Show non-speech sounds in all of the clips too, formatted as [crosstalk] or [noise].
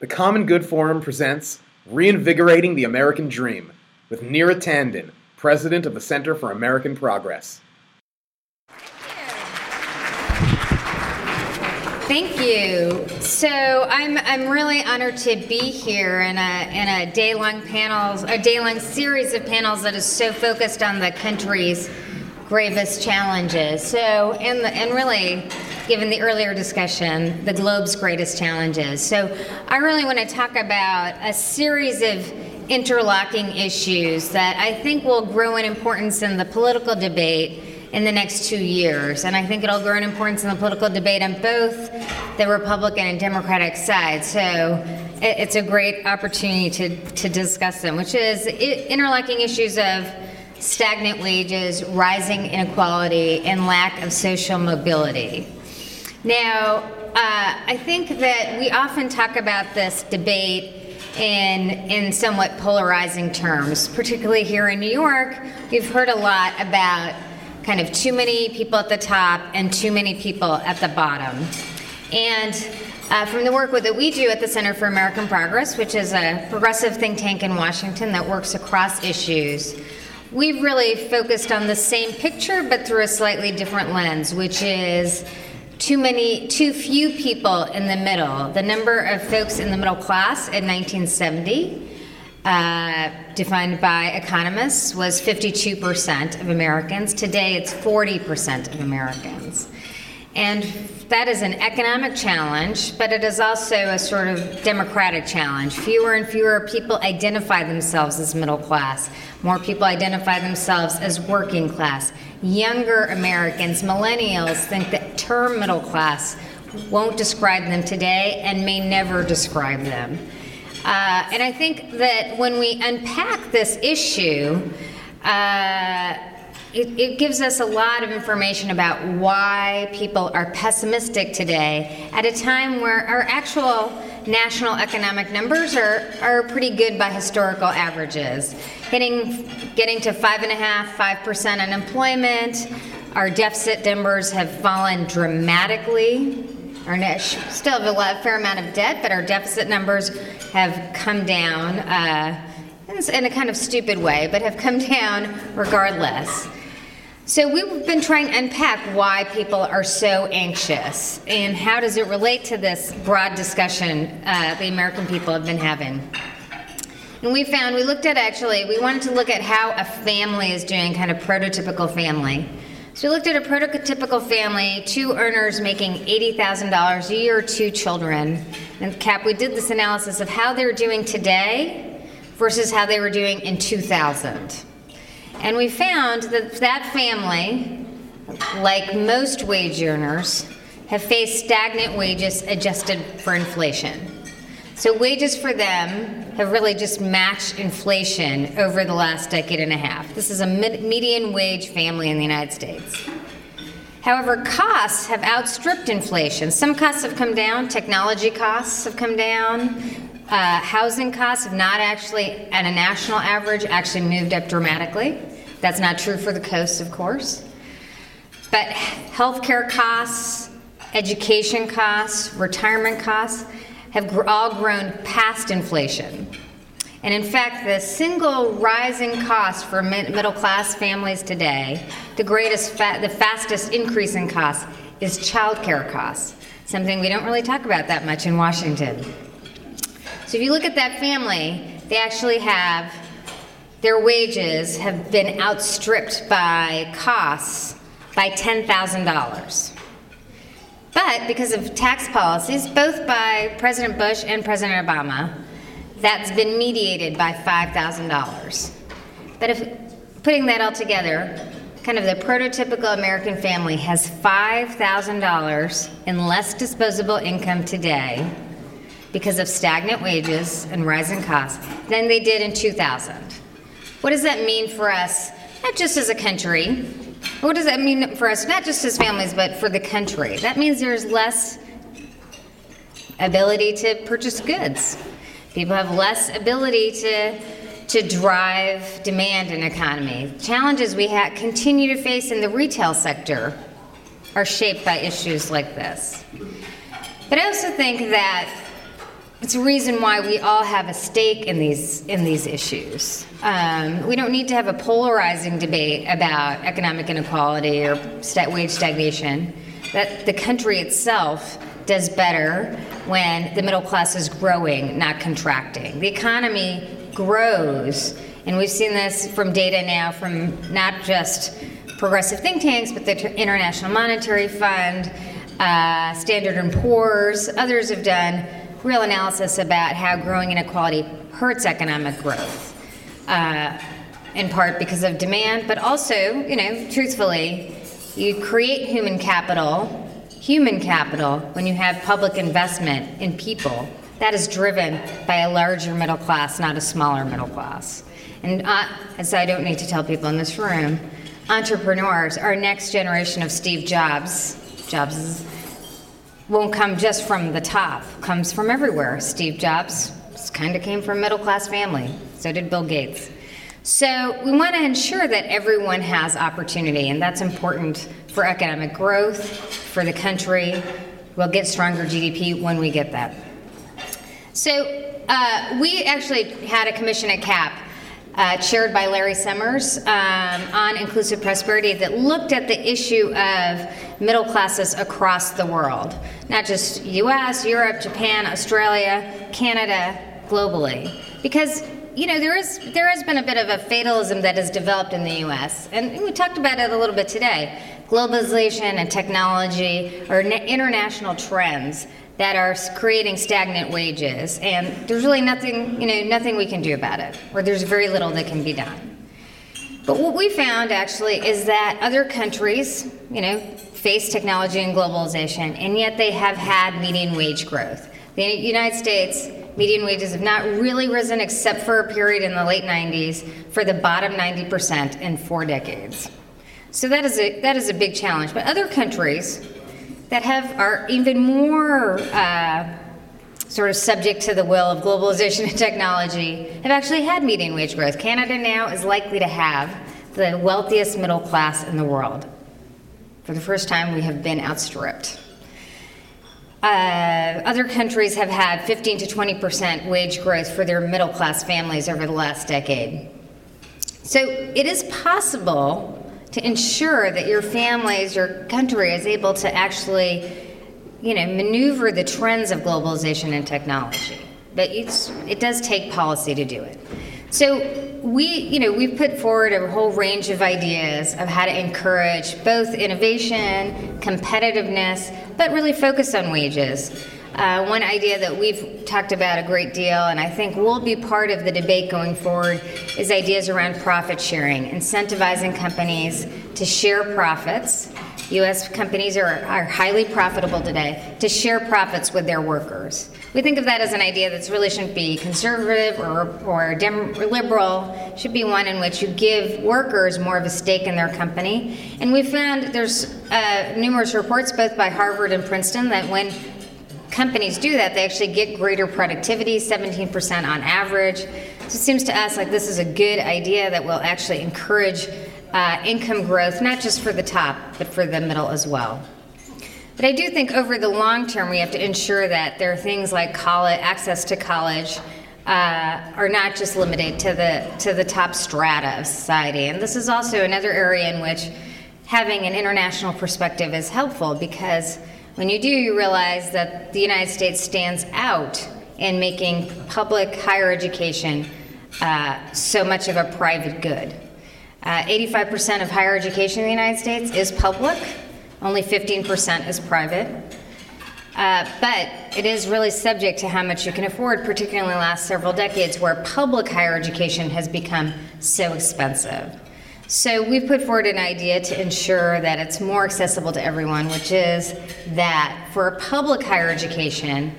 The Common Good Forum presents Reinvigorating the American Dream with Neera Tanden, President of the Center for American Progress. Thank you. So I'm, I'm really honored to be here in a, in a day-long panels, a day-long series of panels that is so focused on the country's gravest challenges. So, and, the, and really, given the earlier discussion, the globe's greatest challenges. So I really want to talk about a series of interlocking issues that I think will grow in importance in the political debate in the next two years. And I think it'll grow in importance in the political debate on both the Republican and Democratic sides. So it's a great opportunity to, to discuss them, which is interlocking issues of stagnant wages, rising inequality, and lack of social mobility. Now, uh, I think that we often talk about this debate in in somewhat polarizing terms, particularly here in New York. We've heard a lot about kind of too many people at the top and too many people at the bottom. And uh, from the work that we do at the Center for American Progress, which is a progressive think tank in Washington that works across issues, we've really focused on the same picture but through a slightly different lens, which is too many, too few people in the middle. The number of folks in the middle class in 1970 uh, defined by economists, was 52% of Americans. Today, it's 40% of Americans. And that is an economic challenge, but it is also a sort of democratic challenge. Fewer and fewer people identify themselves as middle class. More people identify themselves as working class. Younger Americans, millennials, think that term middle class won't describe them today and may never describe them. Uh, and I think that when we unpack this issue, uh, it, it, gives us a lot of information about why people are pessimistic today at a time where our actual national economic numbers are, are pretty good by historical averages. Hitting, getting to five and a half, five percent unemployment. Our deficit numbers have fallen dramatically. Our net, still have a lot, fair amount of debt, but our deficit numbers have come down uh, in a kind of stupid way, but have come [laughs] down regardless. So we've been trying to unpack why people are so anxious and how does it relate to this broad discussion uh, the American people have been having. And we found, we looked at actually, we wanted to look at how a family is doing, kind of prototypical family. So we looked at a prototypical family, two earners making $80,000 a year, two children. And CAP, we did this analysis of how they were doing today versus how they were doing in 2000. And we found that that family, like most wage earners, have faced stagnant wages adjusted for inflation. So wages for them have really just matched inflation over the last decade and a half. This is a median wage family in the United States. However, costs have outstripped inflation. Some costs have come down, technology costs have come down, uh, housing costs have not actually, at a national average, actually moved up dramatically. That's not true for the coast, of course. But healthcare costs, education costs, retirement costs, have all grown past inflation. And in fact, the single rising cost for middle class families today, the greatest, fa- the fastest increase in costs, is childcare costs, something we don't really talk about that much in Washington. So if you look at that family, they actually have their wages have been outstripped by costs by $10,000. But because of tax policies, both by President Bush and President Obama, that's been mediated by $5,000. But if putting that all together, kind of the prototypical American family has $5,000 in less disposable income today because of stagnant wages and rising costs than they did in 2000. What does that mean for us, not just as a country, what does that mean for us, not just as families, but for the country? That means there's less ability to purchase goods. People have less ability to to drive demand in economy. Challenges we ha- continue to face in the retail sector are shaped by issues like this. But I also think that it's a reason why we all have a stake in these in these issues. Um, we don't need to have a polarizing debate about economic inequality or wage stagnation. That the country itself does better when the middle class is growing, not contracting. The economy grows, and we've seen this from data now from not just progressive think tanks, but the International Monetary Fund, uh, Standard and Poor's, others have done real analysis about how growing inequality hurts economic growth. Uh, in part because of demand, but also, you know, truthfully, you create human capital, human capital, when you have public investment in people. That is driven by a larger middle class, not a smaller middle class. And uh, as I don't need to tell people in this room, entrepreneurs, are next generation of Steve Jobs, Jobs won't come just from the top, comes from everywhere. Steve Jobs kind of came from a middle class family. So did Bill Gates. So we want to ensure that everyone has opportunity, and that's important for economic growth, for the country. We'll get stronger GDP when we get that. So uh, we actually had a commission at CAP uh, chaired by Larry Summers um, on inclusive prosperity that looked at the issue of middle classes across the world, not just US, Europe, Japan, Australia, Canada, globally. Because you know there is there has been a bit of a fatalism that has developed in the U.S. and we talked about it a little bit today. Globalization and technology are international trends that are creating stagnant wages, and there's really nothing, you know, nothing we can do about it, or there's very little that can be done. But what we found actually is that other countries, you know, face technology and globalization, and yet they have had median wage growth. The United States median wages have not really risen except for a period in the late 90s for the bottom 90% in four decades. So that is a that is a big challenge. But other countries that have are even more uh, sort of subject to the will of globalization [laughs] and technology have actually had median wage growth. Canada now is likely to have the wealthiest middle class in the world. For the first time, we have been outstripped. Uh, other countries have had 15 to 20 percent wage growth for their middle class families over the last decade. So it is possible to ensure that your families, your country is able to actually, you know, maneuver the trends of globalization and technology. But it does take policy to do it. So we, you know, we've put forward a whole range of ideas of how to encourage both innovation, competitiveness, but really focus on wages. Uh, one idea that we've talked about a great deal, and I think will be part of the debate going forward, is ideas around profit sharing, incentivizing companies to share profits. U.S. companies are, are highly profitable today to share profits with their workers. We think of that as an idea that really shouldn't be conservative or, or dem- liberal. It should be one in which you give workers more of a stake in their company. And we found there's uh, numerous reports, both by Harvard and Princeton, that when companies do that, they actually get greater productivity, 17% on average. So it seems to us like this is a good idea that will actually encourage uh, income growth, not just for the top, but for the middle as well. But I do think over the long term, we have to ensure that there are things like college, access to college uh, are not just limited to the to the top strata of society. And this is also another area in which having an international perspective is helpful because when you do, you realize that the United States stands out in making public higher education uh, so much of a private good. Uh, 85% of higher education in the United States is public. Only 15% is private. Uh, but it is really subject to how much you can afford, particularly in the last several decades where public higher education has become so expensive. So we've put forward an idea to ensure that it's more accessible to everyone, which is that for a public higher education,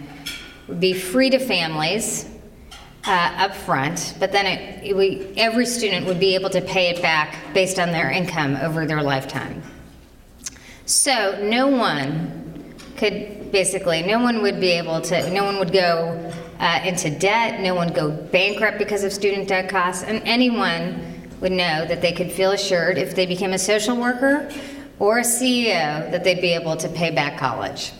would be free to families uh, up front, but then it, it, we, every student would be able to pay it back based on their income over their lifetime. So no one could basically, no one would be able to, no one would go uh, into debt, no one would go bankrupt because of student debt costs, and anyone would know that they could feel assured if they became a social worker or a CEO that they'd be able to pay back college.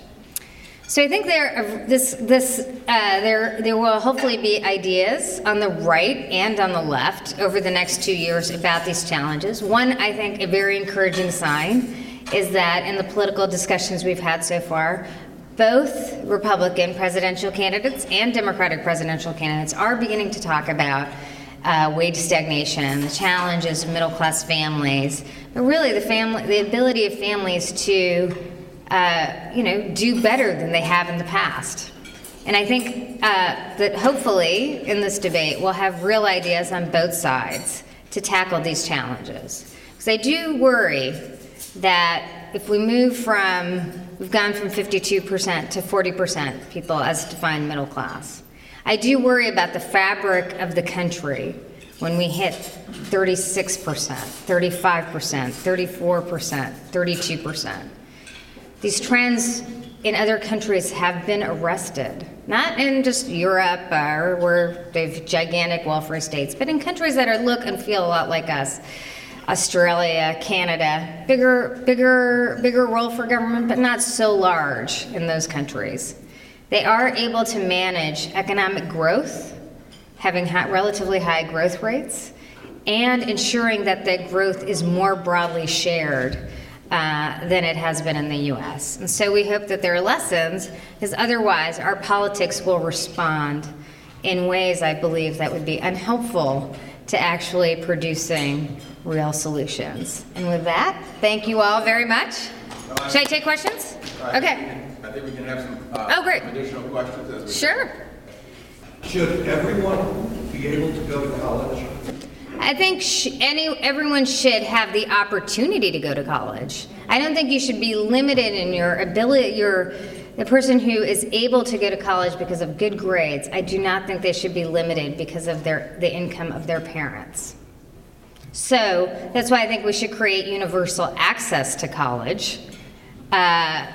So I think there, this, this, uh, there, there will hopefully be ideas on the right and on the left over the next two years about these challenges. One, I think, a very encouraging sign is that in the political discussions we've had so far, both Republican presidential candidates and Democratic presidential candidates are beginning to talk about uh, wage stagnation, the challenges of middle class families, but really the family, the ability of families to uh, you know, do better than they have in the past. And I think uh, that hopefully in this debate we'll have real ideas on both sides to tackle these challenges. Because I do worry that if we move from, we've gone from 52% to 40% people as defined middle class. I do worry about the fabric of the country when we hit 36%, 35%, 34%, 32%. These trends in other countries have been arrested, not in just Europe or where they've gigantic welfare states, but in countries that are look and feel a lot like us. Australia, Canada, bigger, bigger, bigger role for government, but not so large in those countries. They are able to manage economic growth, having relatively high growth rates, and ensuring that that growth is more broadly shared uh, than it has been in the US. And so we hope that there are lessons, because otherwise our politics will respond in ways I believe that would be unhelpful to actually producing real solutions. And with that, thank you all very much. Should I take questions? Okay. I think we can have some, uh, Oh, great. additional questions as we. Sure. Should everyone be able to go to college? I think sh- any everyone should have the opportunity to go to college. I don't think you should be limited in your ability. Your the person who is able to go to college because of good grades. I do not think they should be limited because of their the income of their parents. So that's why I think we should create universal access to college. Uh,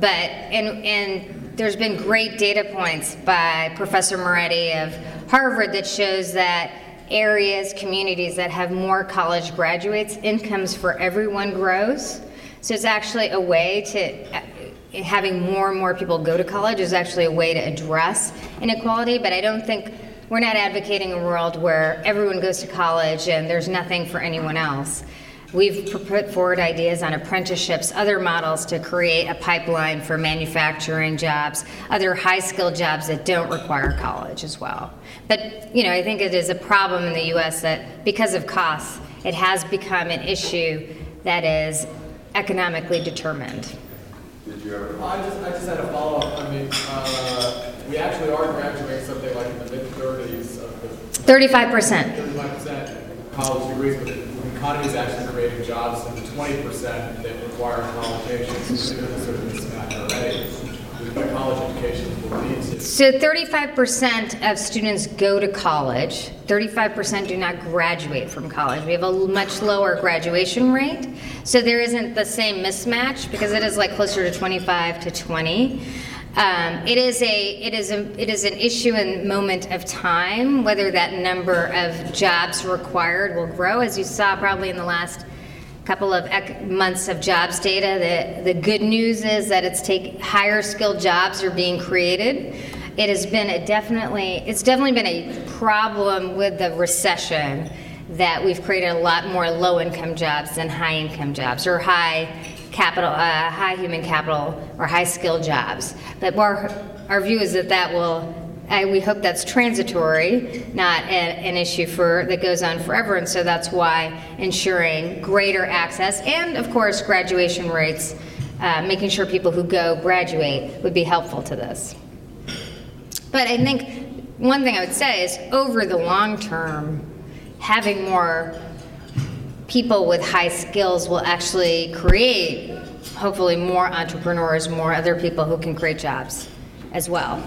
but and and there's been great data points by Professor Moretti of Harvard that shows that areas, communities that have more college graduates, incomes for everyone grows. So it's actually a way to uh, having more and more people go to college is actually a way to address inequality. But I don't think we're not advocating a world where everyone goes to college and there's nothing for anyone else. We've put forward ideas on apprenticeships, other models to create a pipeline for manufacturing jobs, other high skilled jobs that don't require college as well. But, you know, I think it is a problem in the US that because of costs, it has become an issue that is economically determined. Did you ever? I just, I just had a follow-up. I mean, uh, we actually are graduating something like in the mid-thirties 35%. thirty-five percent college degrees, economy is actually creating jobs in the twenty percent that require college education. So there's a sort of mismatch already. So 35% of students go to college. 35% do not graduate from college. We have a much lower graduation rate. So there isn't the same mismatch because it is like closer to 25 to 20. Um, it is a it is a it is an issue and moment of time whether that number of jobs required will grow as you saw probably in the last couple of ec- months of jobs data. The, the good news is that it's take higher skilled jobs are being created. It has been a definitely it's definitely been a problem with the recession that we've created a lot more low income jobs than high income jobs or high capital uh, high human capital or high skilled jobs. But our our view is that that will I, we hope that's transitory, not a, an issue for that goes on forever, and so that's why ensuring greater access and, of course, graduation rates, uh, making sure people who go graduate would be helpful to this. But I think one thing I would say is over the long term, having more people with high skills will actually create, hopefully, more entrepreneurs, more other people who can create jobs as well.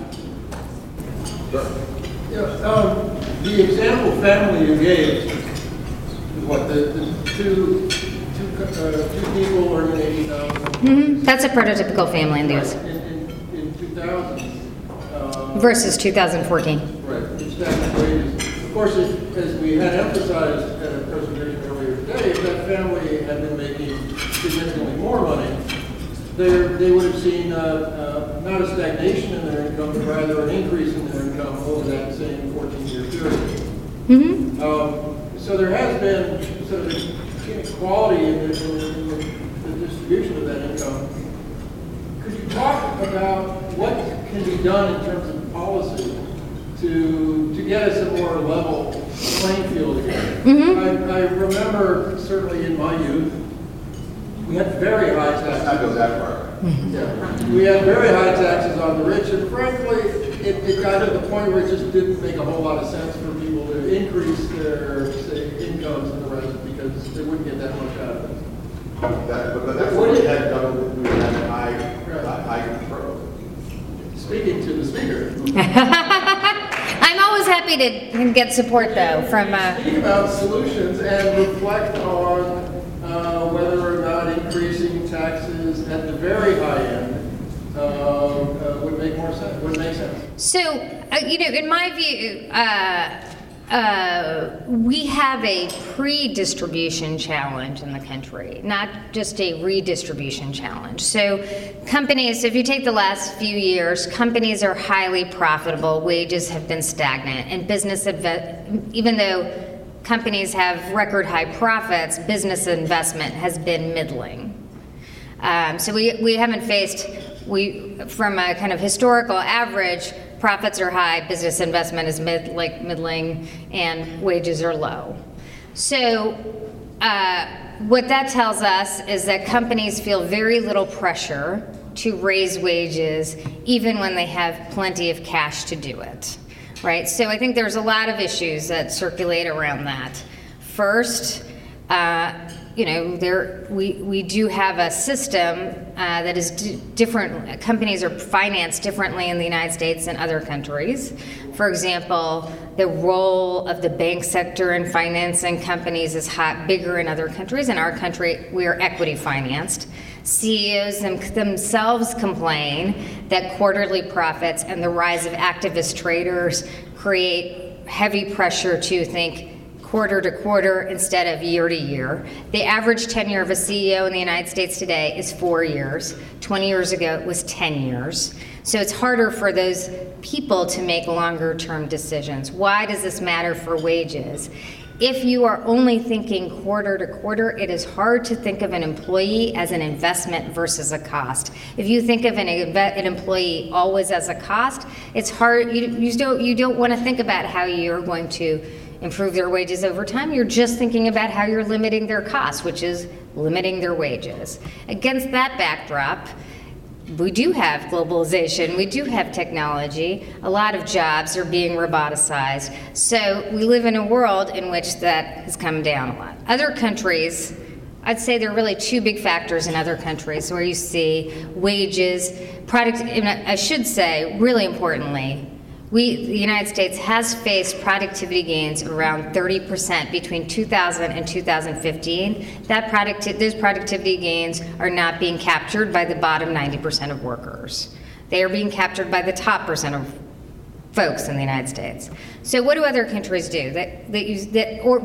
Yeah, um, the example family you gave, what, the, the two, two, uh, two people earning eighty thousand? hmm That's a prototypical family in the US In, in, in two thousand, uh, versus 2014. right, it's that wages. Of course, as, as we had emphasized at a presentation earlier today, if that family had been making significantly more money, they, they would have seen, uh, uh, not a stagnation in their income, but rather an increase in their income over that same 14-year period. Um, So there has been sort of inequality in the, in the- in the distribution of that income. Could you talk about what can be done in terms of policy to, to get us a more level playing field again? I, I remember certainly in my youth, we had very high Let's taxes. not go that far. Yeah, we had very high taxes on the rich, and frankly, it, it got to the point where it just didn't make a whole lot of sense for people to increase their, say, incomes and the rest, because they wouldn't get that much out of it. That- But but that's what we had government, we had a high, high control. Speaking to the speaker, I'm always [laughs] happy to get support though from. Uh, think about solutions and reflect on uh, whether or not increasing taxes at the very high end uh, uh, would make more sense, would make sense. So, uh, you know, in my view, uh, we have a pre-distribution challenge in the country, not just a redistribution challenge. So, companies, if you take the last few years, companies are highly profitable. Wages have been stagnant, and business, even though companies have record high profits, business investment has been middling. Um, so we, we haven't faced, we, from a kind of historical average, profits are high, business investment is mid, like middling, and wages are low. So uh, what that tells us is that companies feel very little pressure to raise wages, even when they have plenty of cash to do it. Right? So I think there's a lot of issues that circulate around that. First, uh, you know, there we, we do have a system uh, that is d- different. Companies are financed differently in the United States than other countries. For example, the role of the bank sector in financing companies is hot, bigger in other countries. In our country, we are equity financed. CEOs them, themselves complain that quarterly profits and the rise of activist traders create heavy pressure to think quarter to quarter instead of year to year. The average tenure of a CEO in the United States today is four years. 20 years ago, it was 10 years. So it's harder for those people to make longer term decisions. Why does this matter for wages? If you are only thinking quarter to quarter, it is hard to think of an employee as an investment versus a cost. If you think of an, an employee always as a cost, it's hard. You, you don't you don't want to think about how you're going to improve their wages over time. You're just thinking about how you're limiting their costs, which is limiting their wages. Against that backdrop, we do have globalization, we do have technology, a lot of jobs are being roboticized. So we live in a world in which that has come down a lot. Other countries, I'd say there are really two big factors in other countries where you see wages, product, I should say, really importantly, we, the United States has faced productivity gains of around 30% between 2000 and 2015. That product, those productivity gains are not being captured by the bottom 90% of workers. They are being captured by the top percent of folks in the United States. So what do other countries do? That, that that, or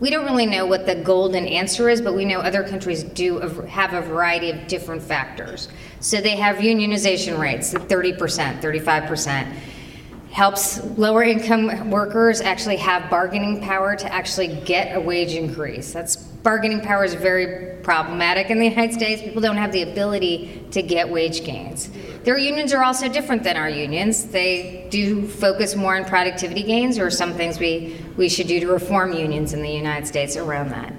we don't really know what the golden answer is, but we know other countries do have a variety of different factors. So they have unionization rates at 30%, 35% helps lower income workers actually have bargaining power to actually get a wage increase. That's bargaining power is very problematic in the United States. People don't have the ability to get wage gains. Their unions are also different than our unions. They do focus more on productivity gains or some things we, we should do to reform unions in the United States around that.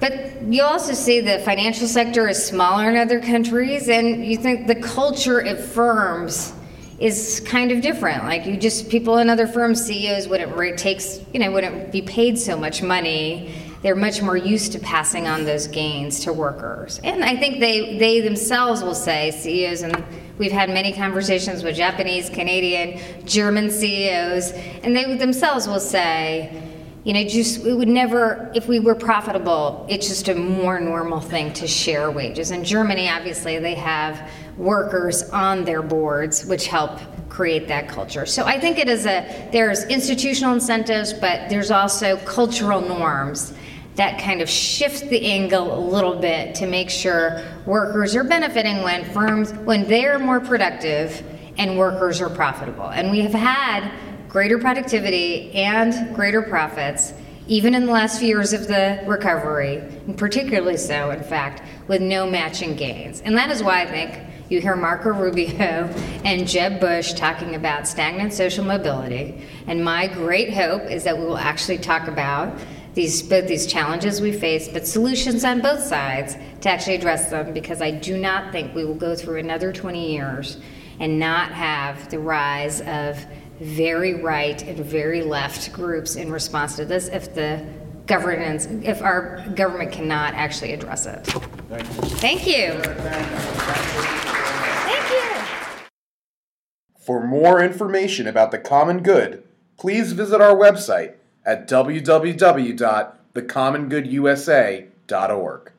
But you also see the financial sector is smaller in other countries, and you think the culture of firms is kind of different. Like you just people in other firms, CEOs wouldn't rate takes you know wouldn't be paid so much money. They're much more used to passing on those gains to workers, and I think they they themselves will say CEOs and. We've had many conversations with Japanese, Canadian, German CEOs, and they themselves will say, you know, just we would never, if we were profitable, it's just a more normal thing to share wages. In Germany, obviously, they have workers on their boards, which help create that culture. So I think it is a there's institutional incentives, but there's also cultural norms that kind of shift the angle a little bit to make sure workers are benefiting when firms when they're more productive and workers are profitable. And we have had greater productivity and greater profits even in the last few years of the recovery, and particularly so, in fact, with no matching gains. And that is why I think you hear Marco Rubio and Jeb Bush talking about stagnant social mobility. And my great hope is that we will actually talk about these both these challenges we face, but solutions on both sides to actually address them. Because I do not think we will go through another 20 years and not have the rise of very right and very left groups in response to this if the governance if our government cannot actually address it. Thank you. Thank you. For more information about the common good, please visit our website at www.thecommongoodUSA.org.